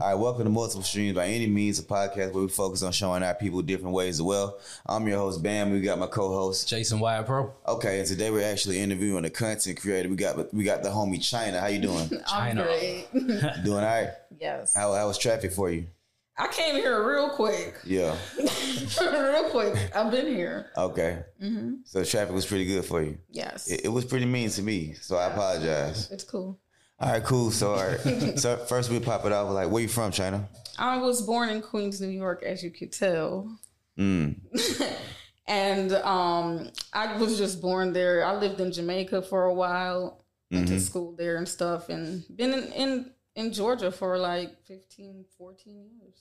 All right, welcome to Multiple Streams by any means, a podcast where we focus on showing our people different ways as well. I'm your host, Bam. We got my co-host. Jason Wyatt Pro. Okay, and today we're actually interviewing a content creator. We got we got the homie China. How you doing? I'm China. great. doing all right? yes. How, how was traffic for you? I came here real quick. Yeah. real quick. I've been here. Okay. Mm-hmm. So traffic was pretty good for you. Yes. It, it was pretty mean to me, so I apologize. it's cool. All right, cool. So, all right. so first we pop it off like, where you from, China? I was born in Queens, New York, as you could tell. and um, I was just born there. I lived in Jamaica for a while, went to school there and stuff, and been in, in, in Georgia for like 15, 14 years.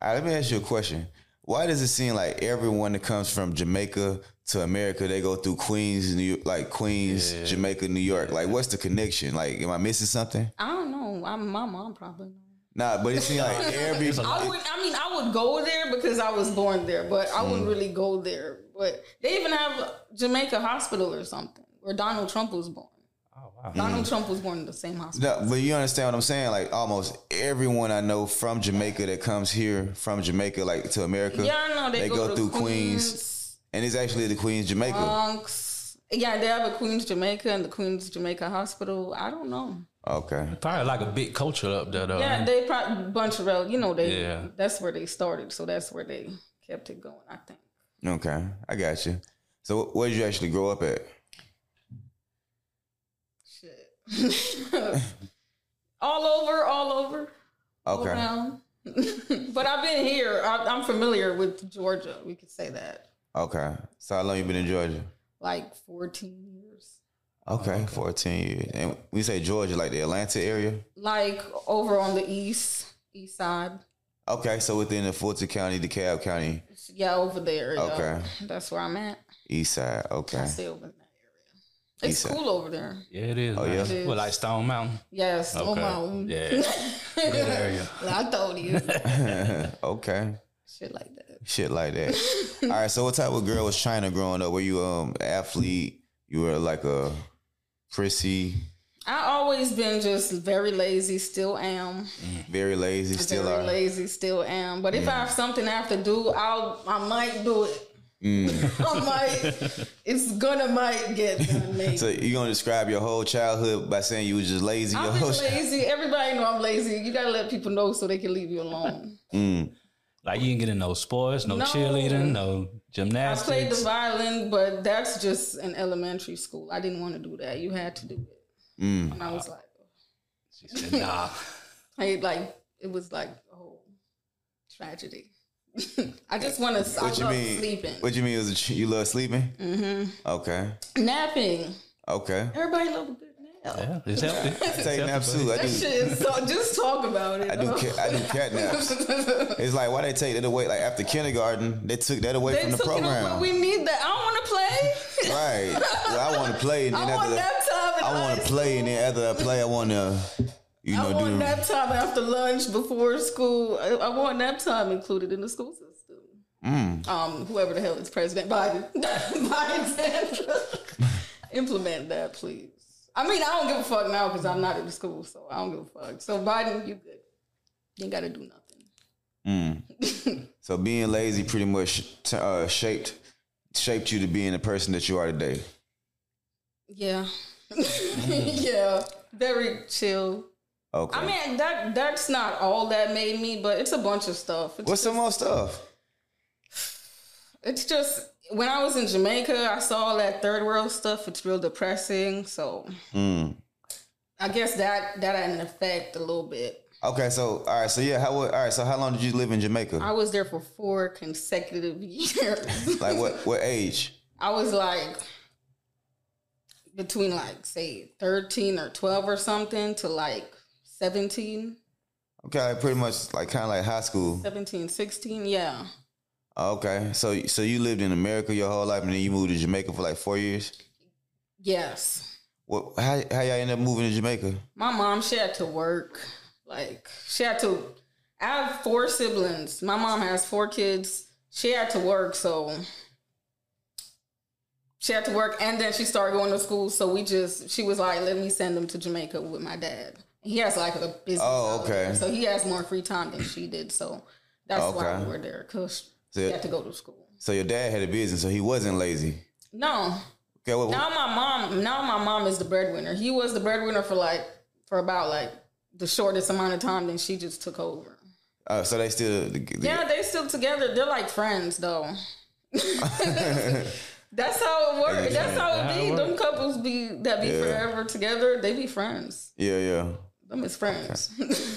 All right, let me ask you a question. Why does it seem like everyone that comes from Jamaica to America, they go through Queens, New York, like Queens, Jamaica, New York? Like, what's the connection? Like, am I missing something? I don't know. I'm, my mom probably knows. Nah, but it seems like every. I would. I mean, I would go there because I was born there, but I Mm. wouldn't really go there. But they even have Jamaica Hospital or something where Donald Trump was born. Wow. Donald Trump was born in the same hospital. No, but you understand what I'm saying? Like, almost everyone I know from Jamaica that comes here from Jamaica, like to America, Yeah, I know. They, they go, go through Queens, Queens, and it's actually the Queens, Jamaica. Bronx. Yeah, they have a Queens Jamaica and the Queens Jamaica Hospital. I don't know. Okay. Probably like a big culture up there though. Yeah, they probably bunch of rel- you know they. Yeah. That's where they started, so that's where they kept it going. I think. Okay. I got you. So, where did you actually grow up at? Shit. all over, all over. all Okay. around. but I've been here. I, I'm familiar with Georgia. We could say that. Okay. So, how long you been in Georgia? Like 14 years. Okay, 14 years. And we say Georgia, like the Atlanta area? Like over on the east, east side. Okay, so within the Fulton County, DeKalb County, Yeah, over there. yeah. Okay. That's where I'm at. east side. Okay. I stay over in that area. It's East cool over there. Yeah, it is. Oh, yeah? It is. Well, like Stone Mountain. Yes. Stone Okay. my. Yeah. Good area. I told you. okay. Shit like that. Shit like that. All right, so what type of girl was China growing up? Were you um athlete? You were like a prissy, I always been just very lazy, still am. very lazy, still very are. lazy, still am. But if I have something I have to do, I'll I might do it. Mm. I might. It's gonna might get done. Maybe. So you gonna describe your whole childhood by saying you was just lazy? Your I've whole been lazy. Everybody know I'm lazy. You gotta let people know so they can leave you alone. Mm. Like you didn't get in no sports, no, No. cheerleading, no gymnastics. I played the violin, but that's just in elementary school. I didn't want to do that. You had to do it. Mm. And I was like, She said, nah. I like it was like oh tragedy. I just want to. I What you mean? sleeping, What you mean? Was it, you love sleeping? hmm Okay. napping. Okay. Everybody love a good nap. Yeah, it's healthy. I take naps too. I That do. shit is so. Just talk about it. I do. Cat, I do cat naps. It's like why they take that away? Like after kindergarten, they took that away They from the program. over. We need that. I don't want to play. Right. Well, I want to play, and then I want the, nap time. I want to play, and then after I play, I want to, you I want do. nap time after lunch before school. I, I want nap time included in the school system. Mm. Um, whoever the hell is President Biden, Biden implement that, please. I mean, I don't give a fuck now because I'm not in the school, so I don't give a fuck. So Biden, you good? You ain't got to do nothing. Mm. So being lazy pretty much t- uh, shaped shaped you to being the person that you are today. Yeah, yeah, very chill. Okay. I mean, that that's not all that made me, but it's a bunch of stuff. It's What's some more stuff? It's just when I was in Jamaica, I saw all that third world stuff. It's real depressing. So Mm. I guess that that had an effect a little bit. Okay, so all right, so yeah, how all right, so how long did you live in Jamaica? I was there for four consecutive years. Like what what age? I was like between like say thirteen or twelve or something to like 17, Okay, pretty much like kind of like high school. 17, 16. Yeah. Okay, so so you lived in America your whole life, and then you moved to Jamaica for like four years. Yes. What? How how y'all end up moving to Jamaica? My mom, she had to work. Like she had to. I have four siblings. My mom has four kids. She had to work, so she had to work, and then she started going to school. So we just, she was like, "Let me send them to Jamaica with my dad." He has like a business. Oh, okay. there, So he has more free time than she did. So that's why we were there because So- he had to go to school. So your dad had a business, so he wasn't lazy. No, Okay, what, now my mom. Now my mom is the breadwinner. He was the breadwinner for like for about like the shortest amount of time. Then she just took over. uh, so they still the, the- Yeah, they still together. They're like friends though. That's how it works. That's how How it it be. Them couples be that be Yeah. forever together. They be friends. yeah, yeah, Them is friends.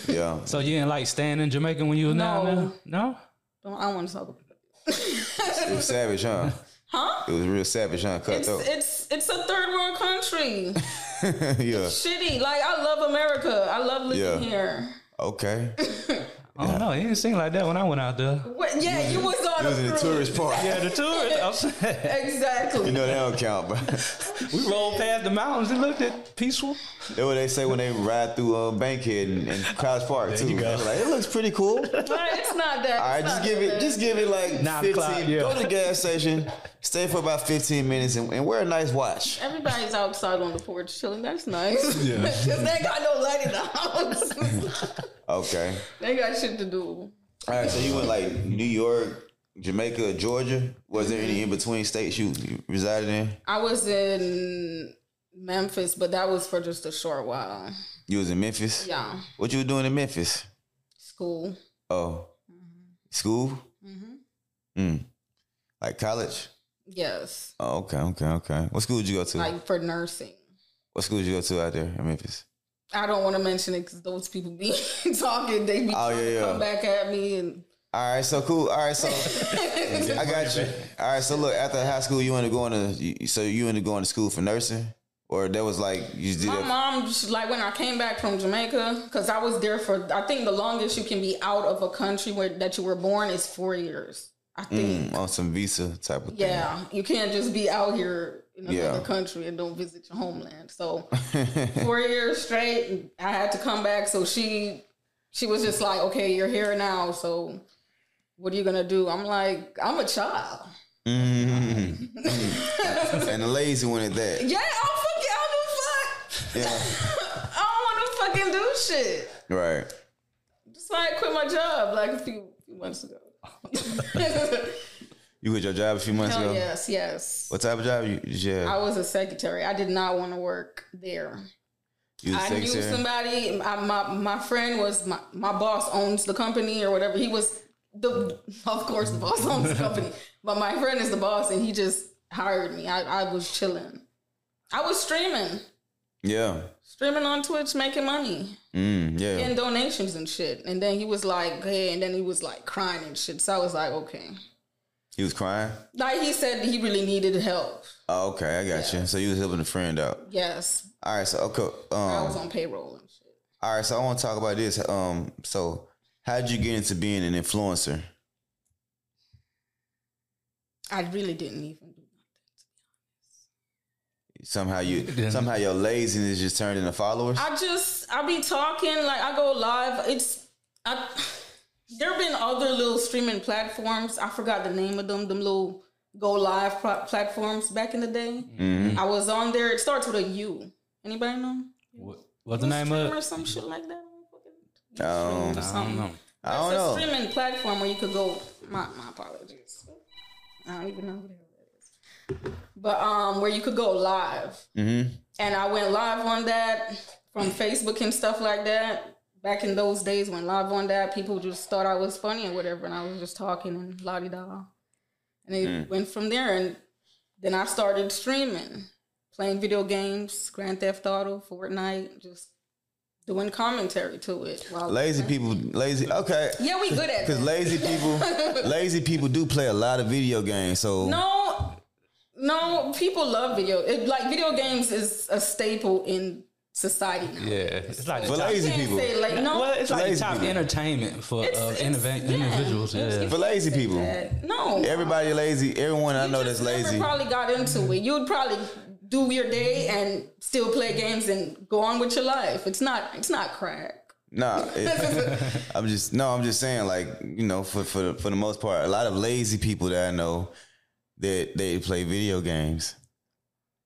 yeah. So you didn't like staying in Jamaica when you was down No. there? No. Don't I want to talk about it. It was savage, huh? Huh? It was real savage, huh? Cut It's though. it's it's a third world country. yeah. Shitty. Like I love America. I love living Yeah. here. Okay. I don't know. It didn't seem like that when I went out there. What, yeah, you was on It was a in the tourist part. Yeah, the tourists. I'm. Exactly. You know that don't count, but we rolled past the mountains. It looked at peaceful. that's what they say when they ride through uh, Bankhead and, and College Park too. you go. Like, it looks pretty cool. All Right, it's not that. All right, just give it, just give it like Nine fifteen. o'clock, yeah. Go to the gas station, stay for about fifteen minutes, and, and wear a nice watch. Everybody's outside on the porch chilling. That's nice. Yeah. Because they got no light in the house. Okay. they got shit to do. All right, so you went like New York, Jamaica, Georgia. Was there any in between states you, resided in? I was in Memphis, but that was for just a short while. You was in Memphis. Yeah. What you were doing in Memphis? School. Oh, school. Mm. Like college. Yes. Oh, okay, okay, okay. What school did you go to? Like for nursing. what school did you go to out there in Memphis? I don't want to mention it because those people be talking. They be Oh, yeah, yeah. come back at me and All right, so cool. All right, so I got you. All right, so look, after high school, you ended up going to so you ended up going to school for nursing, or that was like you did My it. mom, just, like when I came back from Jamaica, because I was there for, I think the longest you can be out of a country where that you were born is four years. I think. Mm, on some visa type of thing. Yeah, you can't just be out here in another Yeah. country and don't visit your homeland. So four years straight, I had to come back. So she, she was just like, "Okay, you're here now. So what are you gonna do?" I'm like, "I'm a child." Mhm. and the lazy one at that. Yeah, I'm fucking. I don't Yeah, fuck. I don't want to fucking do shit. right. That's why I quit my job like a few, few months ago. You quit your job a few months Hell ago. yes, yes. What type of job you? have? I was a secretary. I did not want to work there. you I knew somebody. I, my my friend was my my boss owns the company or whatever. He was the of course the boss owns the company, but my friend is the boss and he just hired me. I, I was chilling. I was streaming, Yeah. streaming on Twitch, making money, Mm, yeah. getting donations and shit. And then he was like, hey, and then he was like crying and shit. So I was like, okay. He was crying. Like he said, he really needed help. Oh, okay, I got you. So you was helping a friend out. Yes, All right, so okay. I was Um, on payroll and shit. all right, so I want to talk about this. Um, so how did you get into being an influencer? I really didn't even do Somehow you, somehow your laziness just turned into followers. I just I be talking like I go live. It's I. There have been other little streaming platforms. I forgot the name of them. Them little go live pl- platforms back in the day. Mm-hmm. I was on there. It starts with a U. Anybody know? What, what's the name of Stream or some shit like that. Um, Or I don't something. know. I don't it's know. a streaming platform where you could go. My my apologies. I don't even know who the hell that is. But um, where you could go live, Mm-hmm. and I went live on that from Facebook and stuff like that. Back in those days when live on that, people just thought I was funny or whatever, and I was just talking and la di da. And it mm. went from there, and then I started streaming, playing video games, Grand Theft Auto, Fortnite, just doing commentary to it. While Lazy people, lazy. Okay, Yeah, we good at because lazy people, lazy people do play a lot of video games. So No, no, people love video. It, like video games is a staple in society now. Yeah, it's like for lazy people, say like no. well, it's like the Lazy top people. entertainment for It's- uh, it's- innova- yeah, individuals. Yeah, for lazy people, that. No, everybody lazy. Everyone I know that's never lazy. Probably got into it. You'd probably do your day and still play games and go on with your life. It's not. It's not crack. Nah, it- I'm just no. I'm just saying, like you know, for for the, for the most part, a lot of lazy people that I know that they play video games.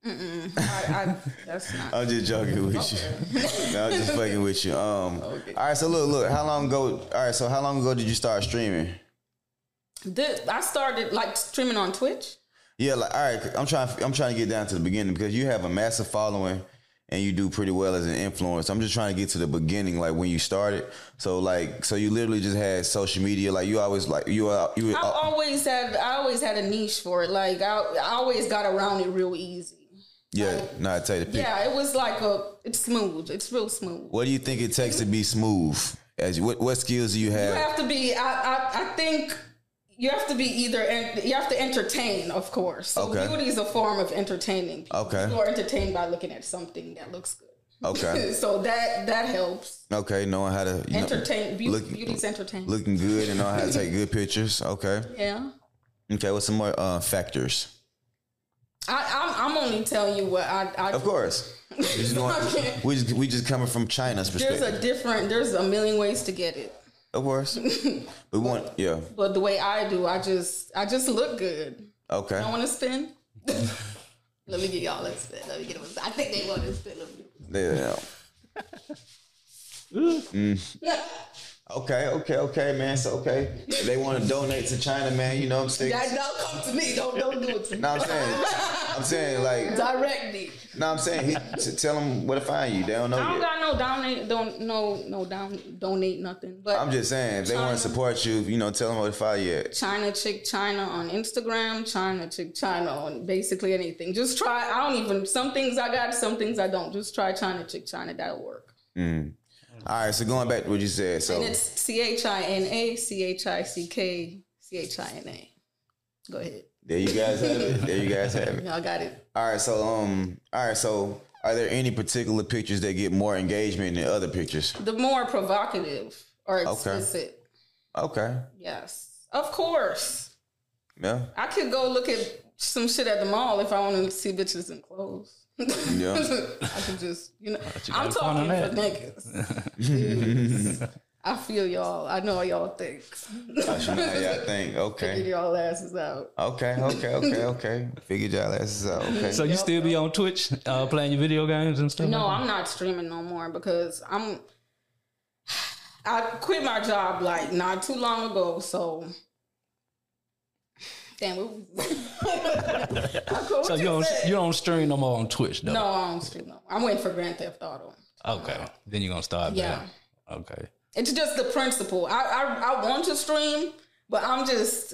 I, I, that's not. I'm just joking with you. no, I'm just fucking with you. Um, all right. So look, look. How long ago? All right. So how long ago did you start streaming? This, I started like streaming on Twitch. Yeah, like all right. I'm trying. I'm trying to get down to the beginning because you have a massive following and you do pretty well as an influencer. I'm just trying to get to the beginning, like when you started. So like, so you literally just had social media. Like you always like you. Uh, you. I Uh, always had I always had a niche for it. Like I, I always got around it real easy. Yeah. No, I you the pic- Yeah, it was like a it's smooth. It's real smooth. What do you think it takes to be smooth? As you, what what skills do you have? You have? to be. I I, I think. You have to be either, you have to entertain, of course. So Okay. beauty is a form of entertaining. people. Okay. People are entertained by looking at something that looks good. Okay. so that that helps. Okay, knowing how to you know, Entertain. Beauty, look- beauty's entertaining. looking good and knowing how to take good pictures. Okay. yeah. Okay. What's some more uh, factors? I, I'm, I'm only telling you what I. I Of course. We just, we just we just coming from China's perspective. there's a different. There's a million ways to get it. of course. we want yeah. But the way I do, I just I just look good. Okay. I want to spin. Let me get y'all a spin. Let me get them. a- I think they want to spin. Let me Yeah. Mm. Okay, okay, okay, man. So okay, if they want to donate to China, man. You know what I'm saying? Guys, don't come to me. Don't don't do it to me. No, I'm saying, I'm saying like, Direct me. no, I'm saying, he, t- tell them where to find you. They don't know I don't yet. got no donate. Don't no no down donate nothing. But I'm just saying, if they want to support you, you know, tell them where to find you at. China Chick China on Instagram, China Chick China on basically anything. Just try. I don't even. Some things I got, some things I don't. Just try China Chick China. That'll work. Mm. All right, so going back to what you said, so And it's C H I N A C H I C K C H I N A. Go ahead. there you guys have it. There you guys have it. Y'all got it. All right, so um, all right, so are there any particular pictures that get more engagement than other pictures? The more provocative or explicit. Okay, okay. Yes. Of course. yeah, I could go look at some shit at the mall if I want to see bitches in clothes. Yeah. I can just, you know, you I'm talking for that. niggas. I feel y'all. I know how y'all think. I know how y'all think. Get Okay, y'all asses out. okay, okay, okay, okay. Figured y'all asses out. Okay. So you still be on Twitch, uh, playing your video games and stuff? No, like I'm not streaming no more because I'm. I quit my job like not too long ago, so. Damn, what? So you don't you don't stream no more on Twitch though? No, I don't stream no. I'm waiting for Grand Theft Auto. Okay, then you're gonna start Yeah. Okay. It's just the principle. I, I I want to stream, but I'm just.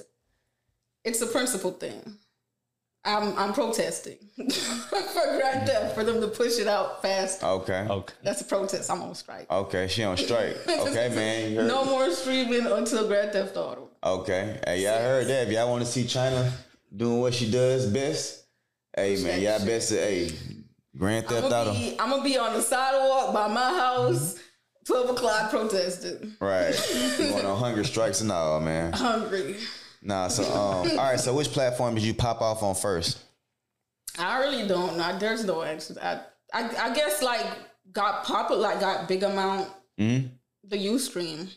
It's a principle thing. I'm I'm protesting for Grand Theft for them to push it out fast. Okay. Okay. That's a protest. I'm on strike. Okay, she on strike. Okay, man. No more streaming until Grand Theft Auto. Okay. Hey, y'all heard that. If y'all want to see China doing what she does best, hey man, y'all best to hey Grand I'm Theft Auto. be, I'm gonna be on the sidewalk by my house, 12 o'clock protesting. Right. You going on hunger strikes and all, man. Hungry. Nah, so um all right, so which platform did you pop off on first? I really don't know. There's no answer. I, I I guess like got popular, like got big amount. Mm-hmm. The Ustream.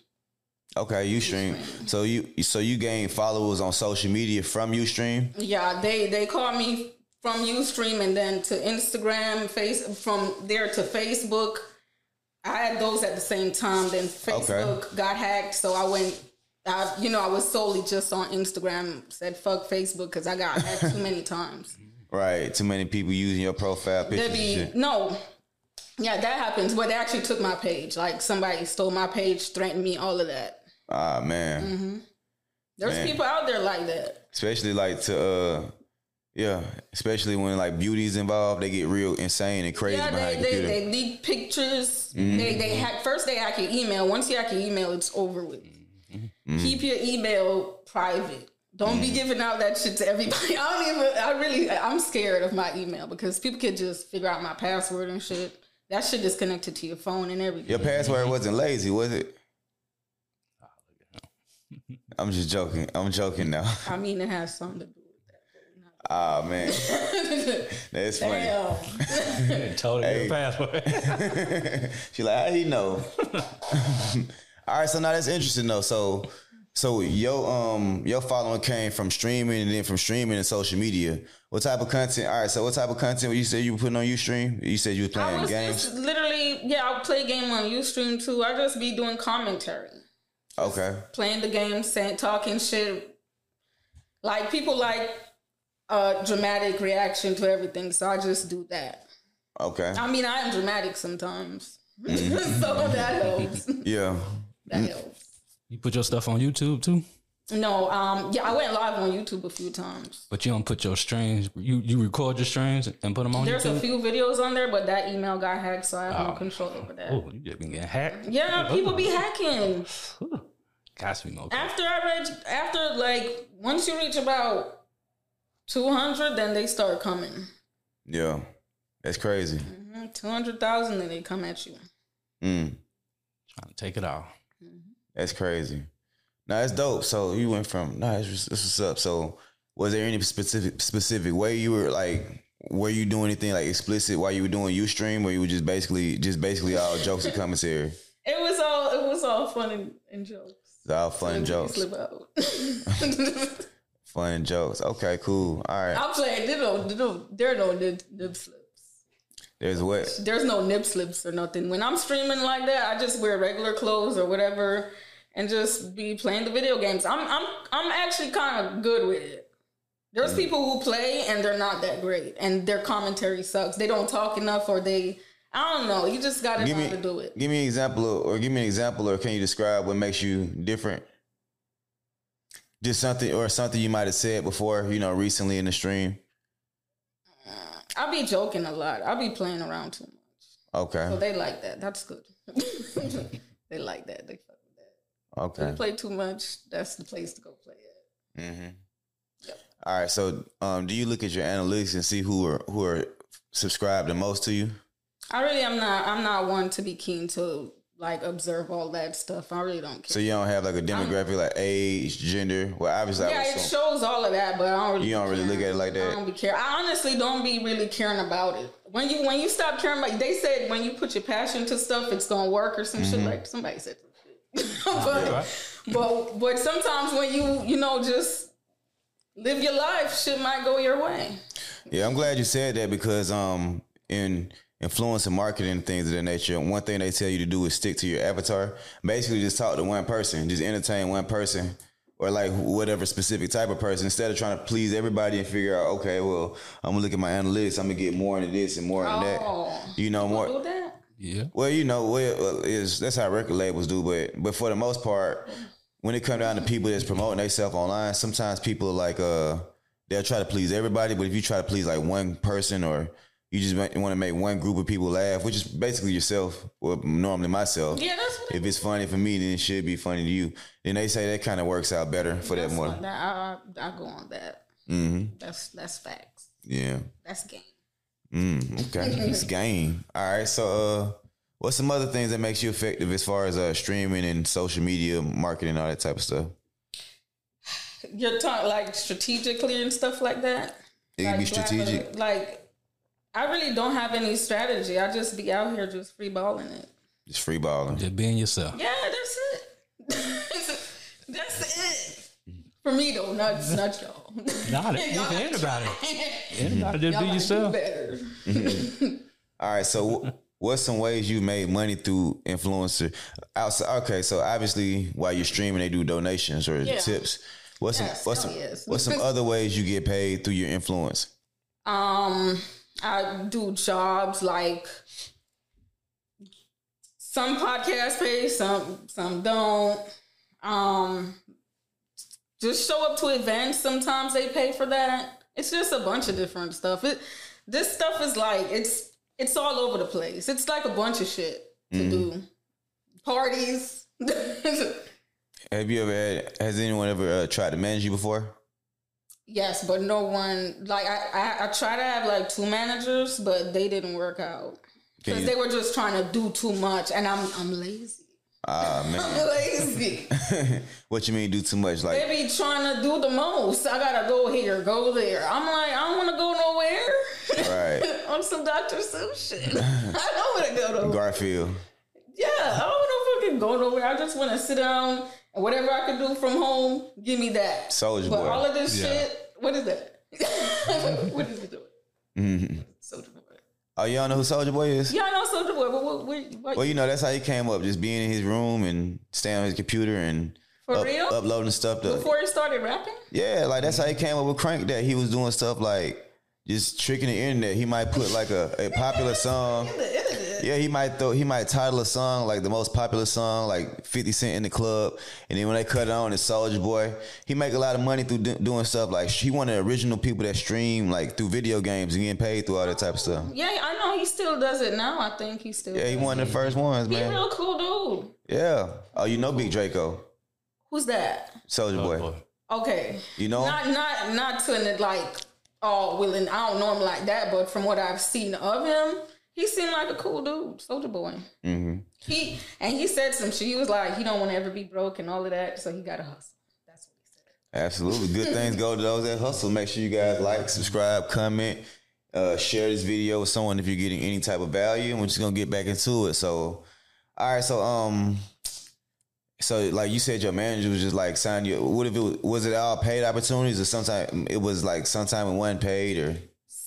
Okay, Ustream. So you so you gain followers on social media from Ustream? Yeah, they they called me from Ustream and then to Instagram, face from there to Facebook. I had those at the same time. Then Facebook got hacked, so I went. I, you know, I was solely just on Instagram. Said fuck Facebook because I got hacked too many times. Right. Too many people using your profile and be no. Yeah, that happens. But they actually took my page. Like somebody stole my page, threatened me, all of that. Ah man. Mm-hmm. There's Man. people out there like that. Especially like to uh yeah, especially when like beauty's involved, they get real insane and crazy Yeah, behind they, they, they leak pictures. Mm-hmm. They they hack first they hack your email. Once you hack your email, it's over with. Mm-hmm. Keep your email private. Don't be giving out that shit to everybody. I don't even I really I'm scared of my email because people could just figure out my password and shit. That shit is connected to your phone and everything. Your password wasn't lazy, was it? I'm just joking. I'm joking now. I mean it has something to do with that. Ah man, that's funny. Damn. Totally your password. she like, how he know? All right, so now that's interesting though. So, So your um your following came from streaming and then from streaming and social media. What type of content? All right, so what type of content were you said you were putting on UStream? You said you were I playing was games. just literally, yeah, I'll play game on Ustream too. I just be doing commentary, Okay. playing the game, saying, talking shit. Like people like a dramatic reaction to everything, so I just do that. Okay. I mean, I am dramatic sometimes, Mm-hmm. so that helps. Yeah. That helps. You put your stuff on YouTube too, No, um, yeah, I went live on YouTube a few times. but you don't put your streams. You you record your streams and put them on YouTube? There's YouTube. a few videos on there, but that email got hacked, so I have no control over that. oh, you just been getting hacked. Yeah, people be hacking. Got to be more. After I read, after like once you reach about two hundred, then they start coming. Yeah. That's crazy. Two hundred thousand, then they come at you. Mm. Trying to take it off. That's crazy. Now it's dope. So you went from nah, this was up. So was there any specific specific way you were like were you doing anything like explicit while you were doing Ustream or you were just basically just basically all jokes and commentary? It was all it was all fun and, and jokes. It's all fun and jokes. Slip out. Fun and jokes. Okay, cool. All right. I'm playing. There no, there no, there are no nib, nib slips. There's what? There's no nib slips or nothing. When I'm streaming like that, I just wear regular clothes or whatever, and just be playing the video games. I'm I'm I'm actually kind of good with it. There's Mm. people who play and they're not that great, and their commentary sucks. They don't talk enough, or they I don't know. You just gotta Give know me how to do it. give me an example of, or give me an example or can you describe what makes you different? Just something or something you might have said before, you know, recently in the stream. I'll be joking a lot. I'll be playing around too much. Okay. So they like that. That's good. they like that. They fuck with that. Okay. You play too much, that's the place to go play it. Mm-hmm. Yep. All right. So, um, do you look at your analytics and see who are who are subscribed the most to you? I really am not I'm not one to be keen to like observe all that stuff. I really don't care. So you don't have like a demographic like age, gender. Well, obviously, I yeah, it assume- shows all of that, but I don't really You don't really care. look at it like that? I don't be care. I honestly don't be really caring about it. When you when you stop caring about they said when you put your passion to stuff, it's gonna work or some shit Mm-hmm. like somebody said some shit. but, but but sometimes when you, you know, just live your life, shit might go your way. Yeah, I'm glad you said that because um in influence and marketing and things of that nature, one thing they tell you to do is stick to your avatar. Basically just talk to one person, just entertain one person or like whatever specific type of person instead of trying to please everybody and figure out, okay, well, I'm gonna look at my analytics, I'm gonna get more into this and more into Oh. that. You know, more Do that? Yeah. Well, you know, well, is that's how record labels do, but but for the most part, when it comes down to people that's promoting themselves online, sometimes people like uh they'll try to please everybody, but if you try to please like one person or you just want to make one group of people laugh, which is basically yourself, or normally myself. Yeah, that's what If it's funny for me, then it should be funny to you. Then they say that kind of works out better for that that's more. that- I, I, I go on that. Mm-hmm. That's that's facts. Yeah. That's game. Mm, okay. it's game. All right. So, uh, what's some other things that makes you effective as far as uh, streaming and social media marketing, all that type of stuff? You're talking like strategically and stuff like that. It can be Like, do I a- strategic. like, I really don't have any strategy. I just be out here just free balling it. Just free balling. Just being yourself. Yeah, that's it. that's it. For me though, not not y'all. Nah, that- Y'all for anybody. Anybody just Y'all be do yourself. better. All right. So, wh- what's some ways you made money through influencer? Outside. Okay. So obviously, while you're streaming, they do donations or Yeah. tips. What's Yes, some what's some yes. what's some other ways you get paid through your influence? Um, I do jobs like some podcasts pay, some some don't. Um, just show up to events. Sometimes they pay for that. It's just a bunch of different stuff. It this stuff is like it's it's all over the place. It's like a bunch of shit to do. Parties. Have you ever had? Has anyone ever uh, tried to manage you before? yes, but no one like I, I I try to have like two managers, but they didn't work out. Because they were just trying to do too much, and I'm I'm lazy. Ah man. I'm lazy. what you mean do too much? Like they be trying to do the most. I gotta go here, go there. I'm like, I don't want to go nowhere. right. On some Dr. Seuss shit. I don't want to go nowhere. Garfield. Yeah, I don't want to fucking go nowhere. I just want to sit down and whatever I can do from home, give me that. Soulja but Boy. all of this Yeah. shit, what is that? what is he doing? Mhm. Soulja Boy. Oh, you don't know who Soulja Boy is? Y'all know Soulja Boy, but what, what, what, Well, you know that's how he came up, just being in his room and staying on his computer and for up- real? uploading stuff to. Before he started rapping? Yeah, like that's how he came up with Crank. That he was doing stuff like just tricking the internet. He might put like a, a popular song. The internet. Yeah, he might throw. He might title a song like the most popular song, like Fifty Cent in the club, and then when they cut it on, it's Soulja Boy. He make a lot of money through do- doing stuff like he one of the original people that stream like through video games and getting paid through all that type of stuff. Yeah, I know he still does it now. I think he still. Yeah, he does one of the first ones, it. He man. real cool dude. Yeah. Oh, you know Big Draco, Who's that? Soldier Boy. boy. Okay. You know? Not not not to like oh willing. I don't know him like that, but from what I've seen of him, he seemed like a cool dude, Soulja Boy. Mhm. He and he said some shit. He was like, he don't want to ever be broke and all of that, so he got to hustle. That's what he said. Absolutely. Good things go to those that hustle. Make sure you guys like, subscribe, comment, uh, share this video with someone if you're getting any type of value. And we're just gonna get back into it. So, all right. So, um, so like you said, your manager was just like signing you. What if it was, was it all paid opportunities, or sometime it was like sometime it wasn't paid, or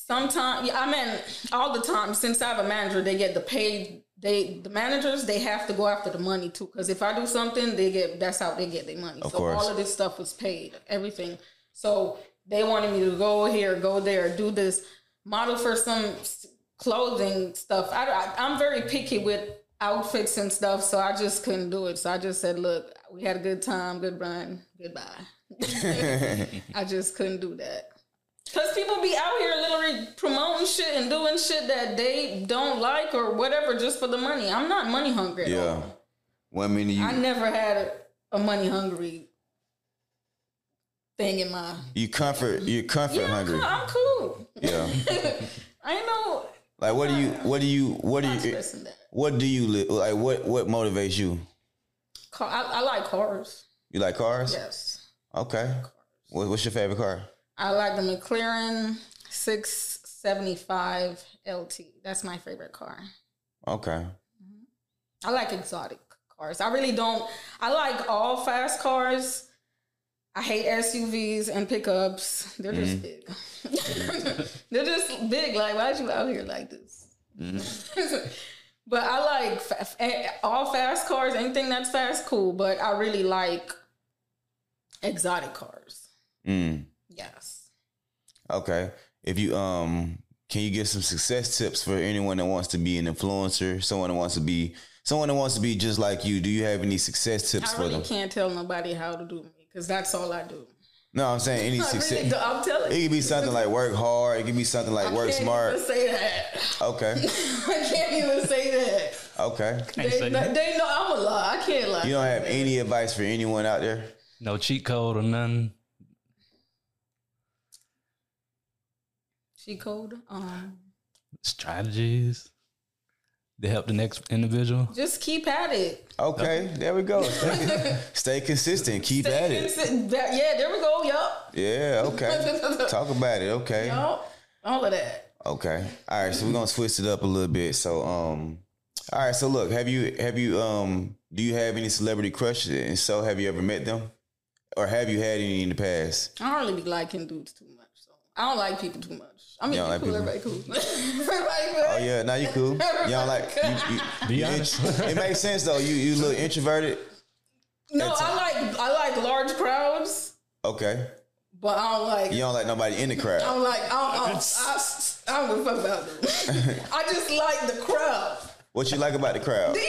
Sometimes, yeah, I mean, all the time. Since I have a manager, they get the paid. They the managers they have to go after the money too. Because if I do something, they get that's how they get their money. Of so course. all of this stuff was paid, everything. So they wanted me to go here, go there, do this, model for some clothing stuff. I, I I'm very picky with outfits and stuff, so I just couldn't do it. So I just said, look, we had a good time, good run, goodbye. I just couldn't do that. Cause people be out here literally promoting shit and doing shit that they don't like or whatever just for the money. I'm not money hungry. At yeah. all. One minute you I never had a, a money hungry thing in my. you comfort you comfort Yeah, hungry. I'm cool. Yeah. I know. Like what do you what do you what do you what do you li- like what what motivates you? Car, I, I like cars. You like cars? Yes, Okay. What, what's your favorite car? I like the McLaren 675 LT. That's my favorite car. Okay. Mm-hmm. I like exotic cars. I really don't. I like all fast cars. I hate SUVs and pickups. They're just mm-hmm. big. They're just big. Like, why'd you out here like this? Mm-hmm. but I like fa- eh, all fast cars. Anything that's fast, cool. But I really like exotic cars. Mm. Yes. Okay. If you um can you give some success tips for anyone that wants to be an influencer, someone that wants to be someone that wants to be just like you? Do you have any success tips I for them? I can't tell nobody how to do me because that's all I do. No, I'm saying any success. really do. I'm telling It you. could be something like work hard. It could be something like work can't smart. Even say that. Okay. I can't even say that. Okay. They, say they, that. they know I'm a lie. I can't lie. You don't have any advice for anyone out there? No cheat code or nothing. She code. Um, Strategies to help the next individual. just keep at it. Okay, there we go. Stay, stay consistent. Keep at it. That- Yeah, there we go. Yup. Yeah, okay. Talk about it. Okay. Yup. All of that. Okay. All right. So we're gonna switch it up a little bit. So um, all right. So look, have you have you um do you have any celebrity crushes? And so have you ever met them, or have you had any in the past? I don't really be liking dudes too much. So I don't like people too much. I mean, You don't people, like everybody cool. everybody cool. Oh yeah, now you cool. You don't like you, you, Be you honest. int- it makes sense though. You you look introverted. No, I like I like large crowds, Okay. but I don't like. You don't like nobody in the crowd. I'm like I don't, I, don't, I, I don't give a fuck about them. I just like the crowd. What you like about the crowd? Do you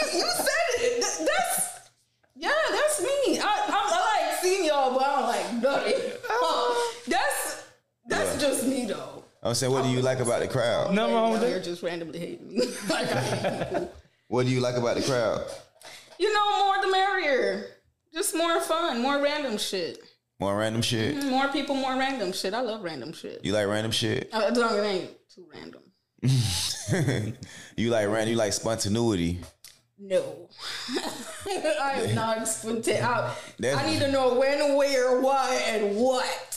feel, you, you said it? Th- That's yeah, that's me. I, I, I like seeing y'all, but I don't like nothing. Uh, that's that's Yeah. just me though. I'm saying, what do you like about the crowd? No wrong with Y'all that. here just randomly hating me. like I hate people. What do you like about the crowd? You know, more the merrier. Just more fun, more random shit. More random shit. More people, more random shit. I love random shit. You like random shit? Uh, As long as it ain't too random. you like random? You like spontaneity? No. I am not spontaneous. I, That's- I need to know when, where, why, and what.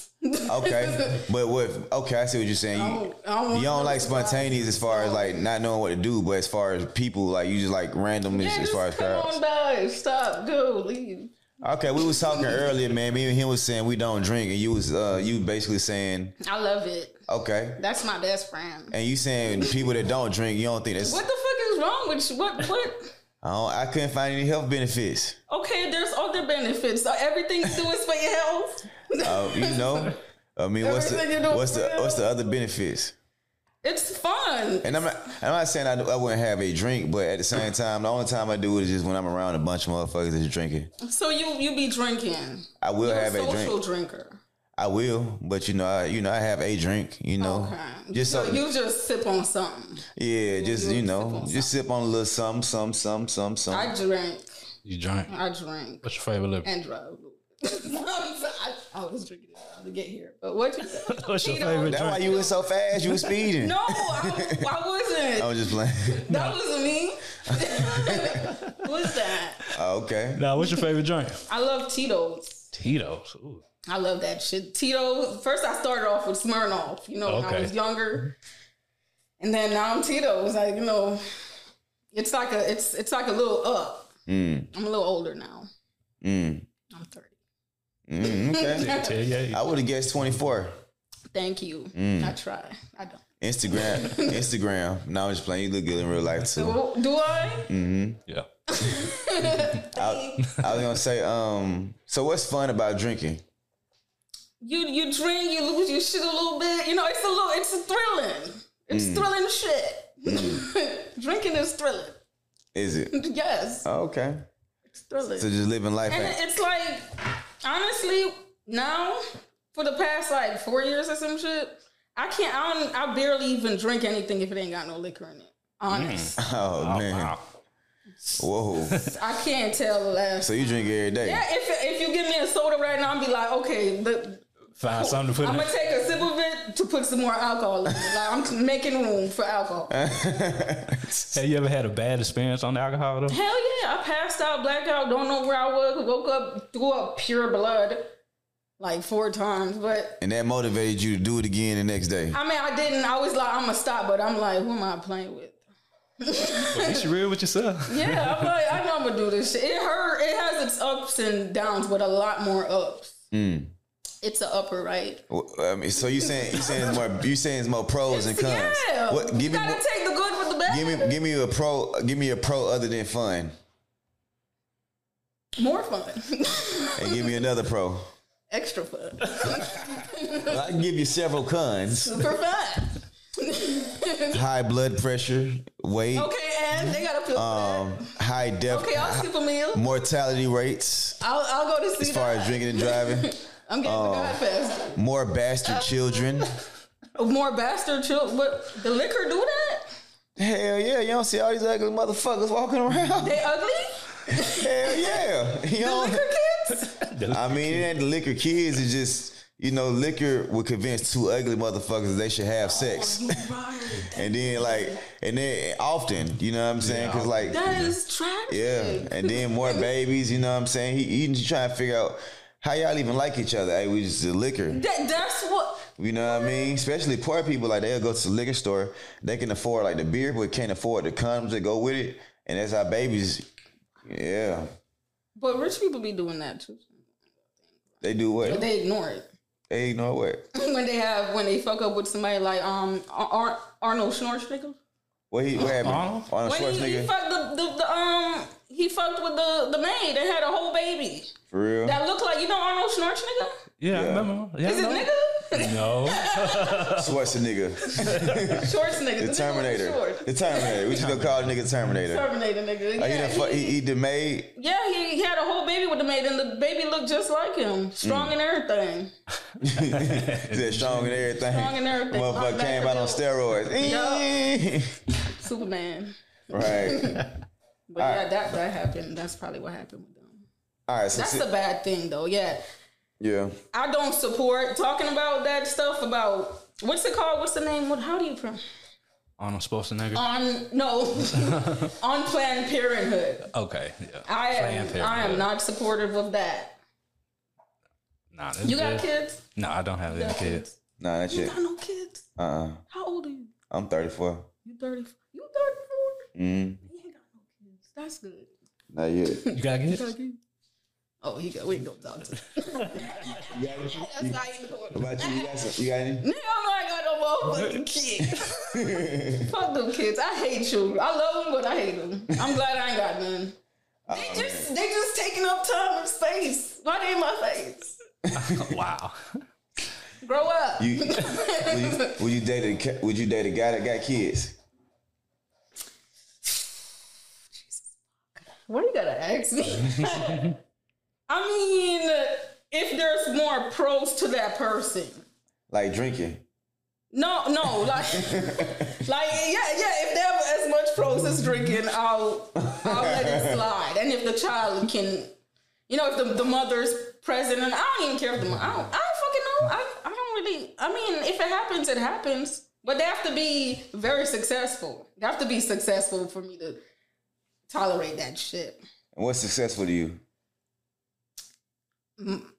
Okay, but what? Okay, I see what you're saying. I You, don't- I don't you don't like why. spontaneous as far as like not knowing what to do, but as far as people, like you just like random as, Yeah, as far as come on by. Stop. Go. Leave. Okay, we was talking earlier, man. Me and him was saying we don't drink, and you was uh you basically saying I love it. okay, That's my best friend. and you saying people that don't drink, you don't think that's. What the fuck is wrong with you? What what? I, I couldn't find any health benefits. Okay, there's other benefits. So everything you do is for your health. Uh, you know, I mean, what's the Everything you what's the what's the other benefits? It's fun. And I'm not, I'm not saying I, I wouldn't have a drink, but at the same time, the only time I do it is just when I'm around a bunch of motherfuckers that's drinking. So you you be drinking. I will You're a have a social drink. drinker. I will, but you know, I, you know, I have a drink. You know, Okay. just so so, you just sip on something. yeah, just you you sip know, on just sip on a little something, some, some, some, some. I drink. You drink. I drink What's your favorite liquor? and drug. I, I was drinking it to get here, but what you? What's your Tito. favorite That's why you was so fast. You were speeding. No, I, I wasn't. I was just playing. That wasn't me. What's that? Oh, okay. Now, what's your favorite drink? I love Tito's. Tito's. Ooh. I love that shit. Tito's. First, I started off with Smirnoff. You know, when I was younger, and then now I'm Tito's. Like you know, it's like a it's it's like a little up. Mm, I'm a little older now. mm, I'm 30. Mm, okay. Tell you, I would have guessed 24. Thank you. Mm. I try. I don't. Instagram, Instagram. No, I'm just playing. You look good in real life too. Do, do I? yeah. I, I was gonna say, um, so what's fun about drinking? You you drink, you lose your shit a little bit. You know, it's a little, it's thrilling. It's Mm. thrilling shit. Drinking is thrilling. Is it? Yes, Oh, okay. it's thrilling. So just living life. And it's like, honestly, now for the past like four years or some shit, I can't. I don't. I barely even drink anything if it ain't got no liquor in it. Honest, mm. oh, oh man. Wow. Whoa. I can't tell the last. So you drink every day? yeah, if if you give me a soda right now, I'll be like, okay, the, Find something to put I'm in. gonna take a sip of it to put some more alcohol in it. Like I'm making room for alcohol. Have you ever had a bad experience on the alcohol though? Hell yeah, I passed out, blacked out, don't know where I was, woke up, threw up pure blood like four times. But And that motivated you to do it again the next day. I mean, I didn't. I was like, I'm gonna stop, but I'm like, who am I playing with? At least you real with yourself. Yeah, I'm like, I know I'm gonna do this shit. It hurt. It has its ups and downs, but a lot more ups. Mm. It's an upper, right? Well, I mean, so you saying you saying it's more you saying it's more pros and cons? Yeah. What? Give you me gotta more- take the good with the bad. give me give me a pro give me a pro other than fun, more fun, and give me another pro. extra fun, Well, I can give you several cons: super fun. high blood pressure, weight, Okay, and they got a pill um, high death. Okay, I'll skip a meal. mortality rates I'll, I'll go to see as far that. as drinking and driving, I'm getting the God oh. fast. more bastard uh, children. More bastard children. But the liquor do that? Hell yeah, you don't see all these ugly motherfuckers walking around. They ugly? Hell yeah, you The liquor kids? I mean, it ain't the liquor kids. It's just you know, liquor would convince two ugly motherfuckers that they should have oh, sex, and then like, and then often, you know what I'm saying? Because like, That is tragic. yeah, and then more babies. You know what I'm saying? He, he trying to figure out how y'all even like each other. Hey, we just the liquor. That, that's what. You know what I mean? Especially poor people, like they'll go to the liquor store, they can afford like the beer, but can't afford the condoms that go with it, and that's how babies. Yeah, But rich people be doing that too. they do But what? they ignore it. They ignore what? when they have when they fuck up with somebody like um Ar- Arnold Schwarzenegger. What he? What happened? Arnold? Arnold When he, he Schwarzenegger. fucked the, the, the um he fucked with the the maid and had a whole baby For real? that looked like you know Arnold Schwarzenegger. Yeah, I Yeah. remember. Yeah, Is it I know. nigga? No. Schwarzenegger. Schwarzenegger. The nigga Terminator. The Terminator. We just gonna call the nigga Terminator. Terminator nigga. Oh, he, Yeah, done fu- he, he, he done made. yeah, he, he had a whole baby with the maid, and the baby looked just like him, strong mm. and everything. that strong and everything. Strong and everything. Motherfucker came back out on to steroids. Superman. right. But yeah, that that happened. That's probably what happened with them. All right. So That's see- the bad thing, though. Yeah, yeah. I don't support talking about that stuff. About what's it called? What's the name? What? How do you pronounce? Arnold Schwarzenegger. On no, on Planned Parenthood. okay. Yeah. I Planned am. I am not supportive of that. Nah, that's You got good. kids? No, I don't have You any got kids. Nah, that You shit. got no kids? Uh. uh How old are you? I'm 34. You thirty? You thirty four? Mm. You ain't got no kids. That's good. Not yet. You got kids? You got kids? Oh, he got. We ain't gonna talk to. him. You got any? That's not even going. What about you? You got, some, you got any? Nigga, I got no motherfucking kids. Fuck them kids. I hate children. I love them, but I hate them. I'm glad I ain't got none. Oh, they just they just taking up time and space. Why they in my face? wow. Grow up. You, would, you, would you date a Would you date a guy that got kids? What are you gotta ask me? I mean, if there's more pros to that person. Like drinking? No, no, like, like, yeah, yeah. If they have as much pros as drinking, I'll, I'll let it slide. And if the child can, you know, if the, the mother's present, and I don't even care if the mom, I don't, I don't fucking know. I, I don't really. I mean, if it happens, it happens. But they have to be very successful. They have to be successful for me to tolerate that shit. And what's successful to you?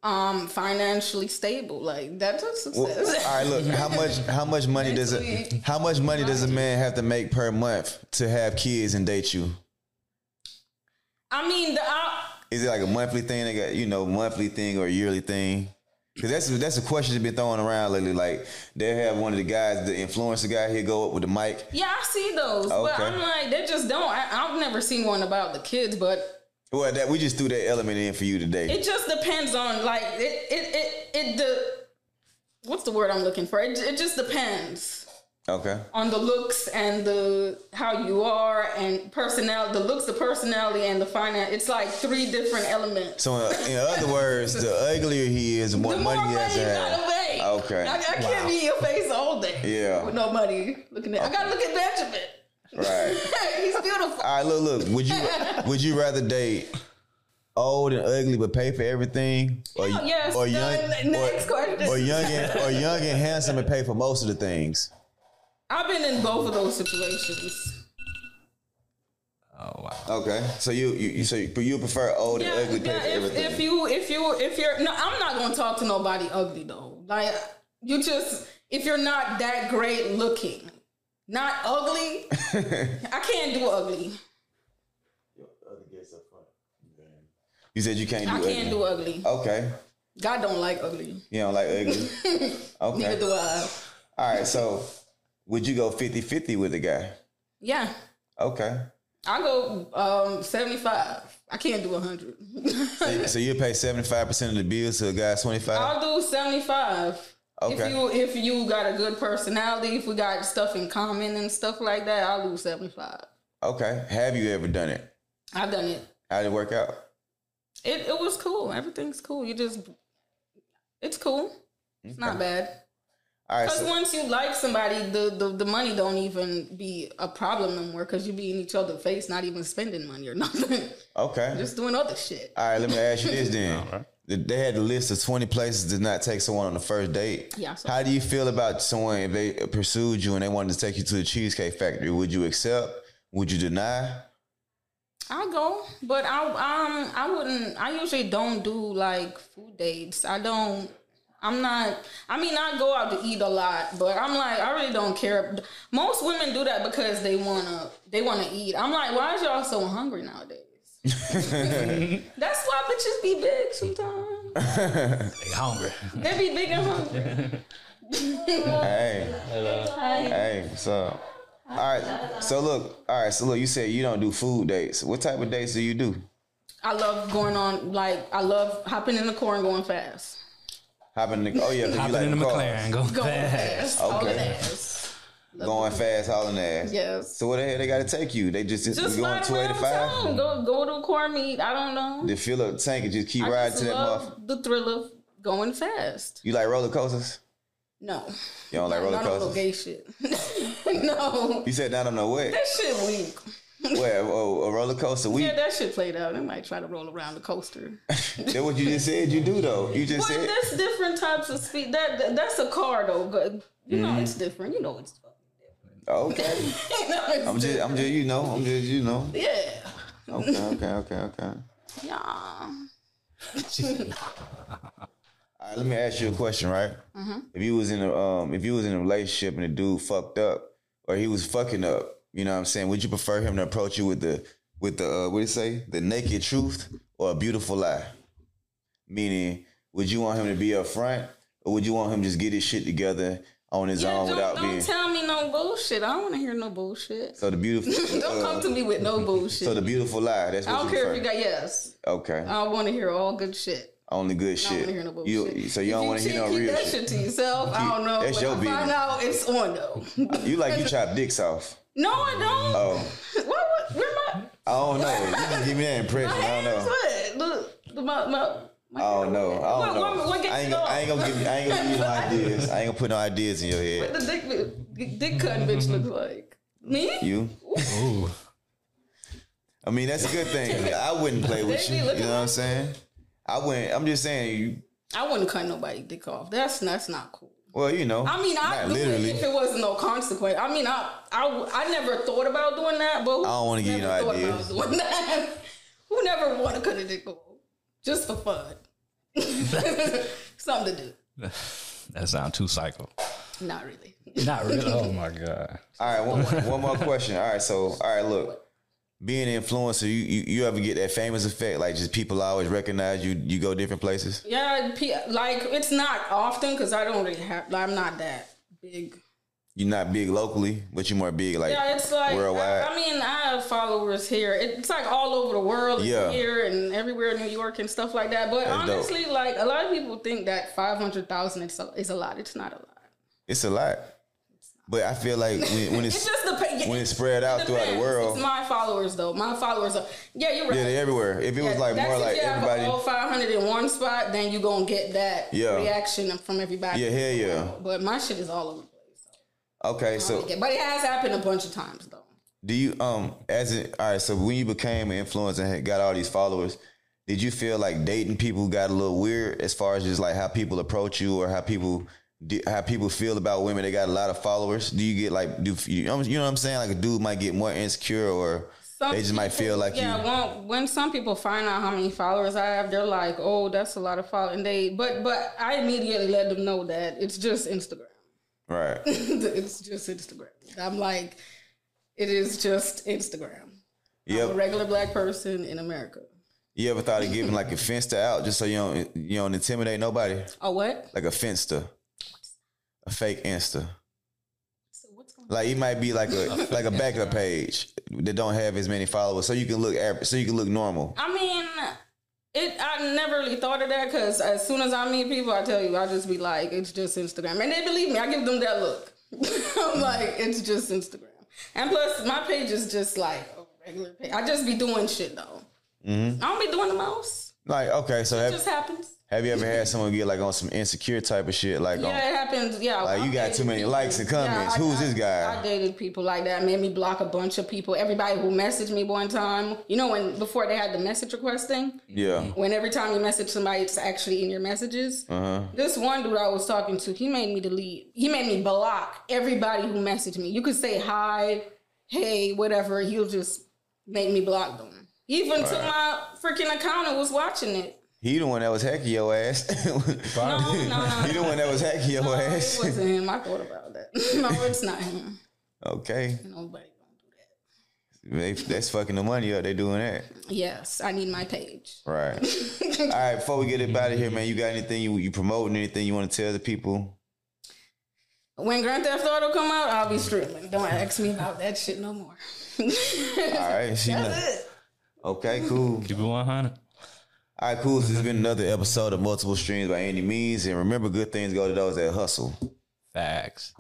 Um, financially stable, like that's a Well, success. all right, look. How much? How much money does it? How much money does a man have to make per month to have kids and date you? I mean, the I, Is it like a monthly thing? They got you know monthly thing or yearly thing? Because that's that's a question that's been thrown around lately. Like they have one of the guys, the influencer guy, he'll go up with the mic. Yeah, I see those, but I'm like, they just don't. I, I've never seen one about the kids, but Well, that we just threw that element in for you today. it just depends on like it. It it it the what's the word I'm looking for? It it just depends Okay. on the looks and the how you are and personality. The looks, the personality, and the finance. It's like three different elements. So uh, in other words, the uglier he is, the more the more money he has money to have. Okay. I, I can't be in your face all day. Yeah. With no money looking at. I gotta look at Benjamin. Right. He's beautiful. All right, look, look. Would you would you rather date old and ugly but pay for everything, or Yeah, yes, or young. Next or, question. or young and or young and handsome and pay for most of the things? I've been in both of those situations. Oh wow. Okay, so you you, you so you, you prefer old Yeah, and ugly pay yeah. for If, everything? if you if you if you're no, I'm not gonna talk to nobody ugly though. Like you just if you're not that great looking, not ugly. I can't do ugly. you said you can't do I ugly. I can't do ugly. Okay, God don't like ugly. you don't like ugly. okay. Neither Okay, do I. all right. So would you go 50-50 with the guy? Yeah, Okay, I go um 75. I can't do 100. so you pay seventy five percent of the bills to a guy twenty five. I'll do 75. Okay. If you if you got a good personality, if we got stuff in common and stuff like that, I'll do 75. Okay, have you ever done it? I've done it. How did it work out? It it was cool. Everything's cool. You just it's cool. It's not bad. All right, Because so, once you like somebody, the, the the money don't even be a problem no more. Because you be in each other's face, not even spending money or nothing, okay. just doing other shit. All right, let me ask you this then. They had a list of 20 places to not take someone on the first date. Yeah, so- How do you feel about someone if they pursued you and they wanted to take you to the Cheesecake Factory? Would you accept? Would you deny? I'll go, but I um I wouldn't. I usually don't do like food dates. I don't. I'm not. I mean, I go out to eat a lot, but I'm like, I really don't care. Most women do that because they wanna they wanna eat. I'm like, why is y'all so hungry nowadays? That's why bitches be big sometimes. They hungry. They be big and hungry. Hey, Hello. hey, so. All right, so look, all right, so look, you said you don't do food dates. What type of dates do you do? I love going on like I love hopping in the car and going fast. Hopping in the, oh yeah, 'cause you Hopping like in the cars. McLaren, go Going fast. fast. Hauling Okay. ass. Going fast, hauling ass. Yes. So where the hell they got to take you? They just, just, Just going ride two around town. Go go to a car meet. I don't know. To fill up the tank and just keep I riding just to that love motherfucker. the thrill of going fast. You like roller coasters? No. You don't like roller Not on no coasters? gay shit. no. You said not on the way. That shit weak. Where oh, a roller coaster? We Yeah, that shit played out. They might try to roll around the coaster. that's what you just said you do though. You just Well, said there's different types of speed. That, that that's a car though. But you know Mm-hmm. it's different. You know it's fucking oh, okay. different. You know it's I'm just I'm just you know I'm just you know. yeah. Okay okay okay okay. Yeah. All right, let me ask you a question, right? Mm-hmm. If you was in a um if you was in a relationship and the dude fucked up or he was fucking up, you know what I'm saying? Would you prefer him to approach you with the with the uh, what do you say? The naked truth or a beautiful lie? Meaning, would you want him to be up front, or would you want him to just get his shit together on his Yeah, own don't, without don't being? tell me no bullshit. I don't want to hear no bullshit. so the beautiful. don't uh, come to me with no bullshit. so the beautiful lie. That's what I don't you care if you got yes. Okay, I want to hear all good shit. only good I don't shit. hear no bullshit. You so you don't want to hear no keep real that shit. shit to yourself. I don't know. That's your I find business. out it's on though. You like you chop dicks off. No, I don't. Oh, What, what, where my, I don't know. You just give me that impression. I don't know. What? Look, the, my, my, my I don't know. I don't What- know. what- what I ain't gonna, I ain't gonna give you. I ain't gonna give you no ideas. I ain't gonna put no ideas in your head. What the dick, dick cutting bitch looks like me. You. Ooh. I mean, that's a good thing. I wouldn't play with you. You know what I'm saying? I wouldn't. I'm just saying. You. I wouldn't cut nobody dick off. That's that's not cool. Well, you know. I mean, I do literally. it if it wasn't no consequence. I mean, I, I, I never thought about doing that, but who I don't wanna give you never no thought ideas. Doing that? Who never want to cut a dick off just for fun? Something to do. That sounds too psycho. Not really. Not really. Oh my god. All right, one, one more question. All right, so all right, look. Being an influencer, you, you you ever get that famous effect? Like just people always recognize you. You go different places. Yeah, like it's not often because I don't really have. Like, I'm not that big. You're not big locally, but you're more big like Yeah, it's like worldwide. I, I mean, I have followers here. It's like all over the world, Yeah. here and everywhere in New York and stuff like that. But That's dope. honestly, like a lot of people think that five hundred thousand is is a lot. It's not a lot. it's a lot, but I feel like when, when It's it's just the when it's spread out throughout the world, It's my followers though. My followers are yeah, you're right. yeah, they're everywhere. If it was like more if like everybody, all 500 in one spot, then you gonna get that Yeah. reaction from everybody. yeah, hell yeah. But my shit is all over the place. Okay, so Yeah, but it has happened a bunch of times though. Do you um as it all right? So when you became an influencer and got all these followers, did you feel like dating people got a little weird as far as just like how people approach you or how people di- how people feel about women that got a lot of followers? Do you get like do you, you know what I'm saying? Like a dude might get more insecure or Some they just might feel like yeah, you. when when some people find out how many followers I have, they're like, "Oh, that's a lot of followers." And they, but but I immediately let them know that it's just Instagram. Right. it's just Instagram. I'm like, it is just Instagram. I'm a regular black person in America. You ever thought of giving like a finsta out just so you don't you don't intimidate nobody? Oh, what? Like a finsta. A fake Insta. So Like it might be like a like a backup page that don't have as many followers, so you can look average, so you can look normal. I mean, it. I never really thought of that because as soon as I meet people, I tell you, I just be like, it's just Instagram, and they believe me. I give them that look. I'm like, it's just Instagram, and plus my page is just like a regular page. I just be doing shit though. Mm-hmm. I don't be doing the most. Like okay, so It have, just happens. Have you ever had someone get like on some insecure type of shit? Like, Yeah, on, it happens. Yeah, Like, you got too many likes and comments. I- Who's I- this guy? I dated people like that. Made me block a bunch of people. Everybody who messaged me one time. You know when before they had the message request thing. yeah, when every time you message somebody, it's actually in your messages. uh-huh. This one dude I was talking to, he made me delete. He made me block everybody who messaged me. You could say hi, hey, whatever. He'll just make me block them. He even took my freaking account and was watching it. He the one that was hacking your ass. No, no, no. he the one that was hacking your no it ass. wasn't him. I thought about that. no, it's not him. okay, Nobody gonna do that. they, that's fucking the money up. They doing that, Yes, I need my page. right? All right, before we get it out of here, man, you got anything you you promoting? Anything you want to tell the people? When Grand Theft Auto come out, I'll be streaming. Don't ask me about that shit no more. All right, she know. That's it. Okay, cool. Keep it 100. All right, cool. This has been another episode of Multiple Streams by Any Means. And remember, good things go to those that hustle. Facts.